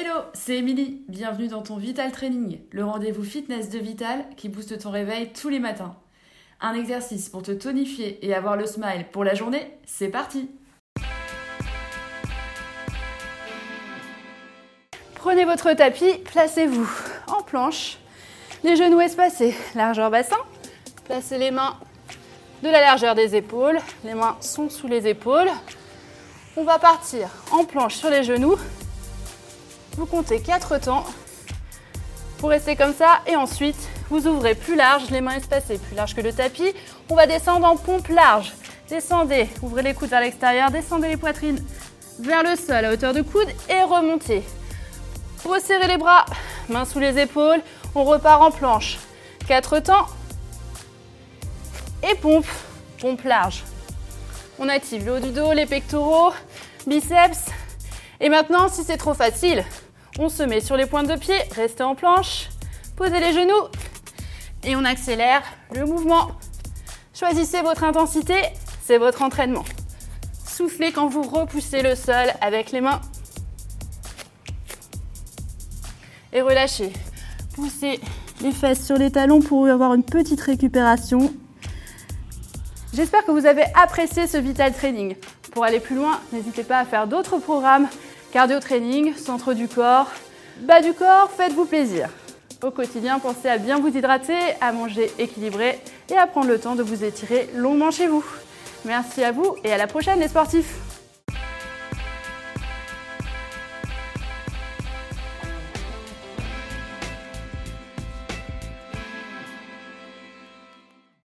Hello, c'est Émilie. Bienvenue dans ton Vital Training, le rendez-vous fitness de Vital qui booste ton réveil tous les matins. Un exercice pour te tonifier et avoir le smile pour la journée, c'est parti Prenez votre tapis, placez-vous en planche, les genoux espacés, largeur bassin. Placez les mains de la largeur des épaules, les mains sont sous les épaules. On va partir en planche sur les genoux. Vous comptez 4 temps pour rester comme ça et ensuite vous ouvrez plus large, les mains espacées, plus large que le tapis. On va descendre en pompe large. Descendez, ouvrez les coudes vers l'extérieur, descendez les poitrines vers le sol à hauteur de coude et remontez. Resserrez les bras, mains sous les épaules. On repart en planche. Quatre temps. Et pompe, pompe large. On active le haut du dos, les pectoraux, biceps. Et maintenant, si c'est trop facile, on se met sur les pointes de pied, restez en planche, posez les genoux et on accélère le mouvement. Choisissez votre intensité, c'est votre entraînement. Soufflez quand vous repoussez le sol avec les mains. Et relâchez. Poussez les fesses sur les talons pour avoir une petite récupération. J'espère que vous avez apprécié ce Vital Training. Pour aller plus loin, n'hésitez pas à faire d'autres programmes cardio training, centre du corps, bas du corps, faites-vous plaisir. Au quotidien, pensez à bien vous hydrater, à manger équilibré et à prendre le temps de vous étirer longuement chez vous. Merci à vous et à la prochaine les sportifs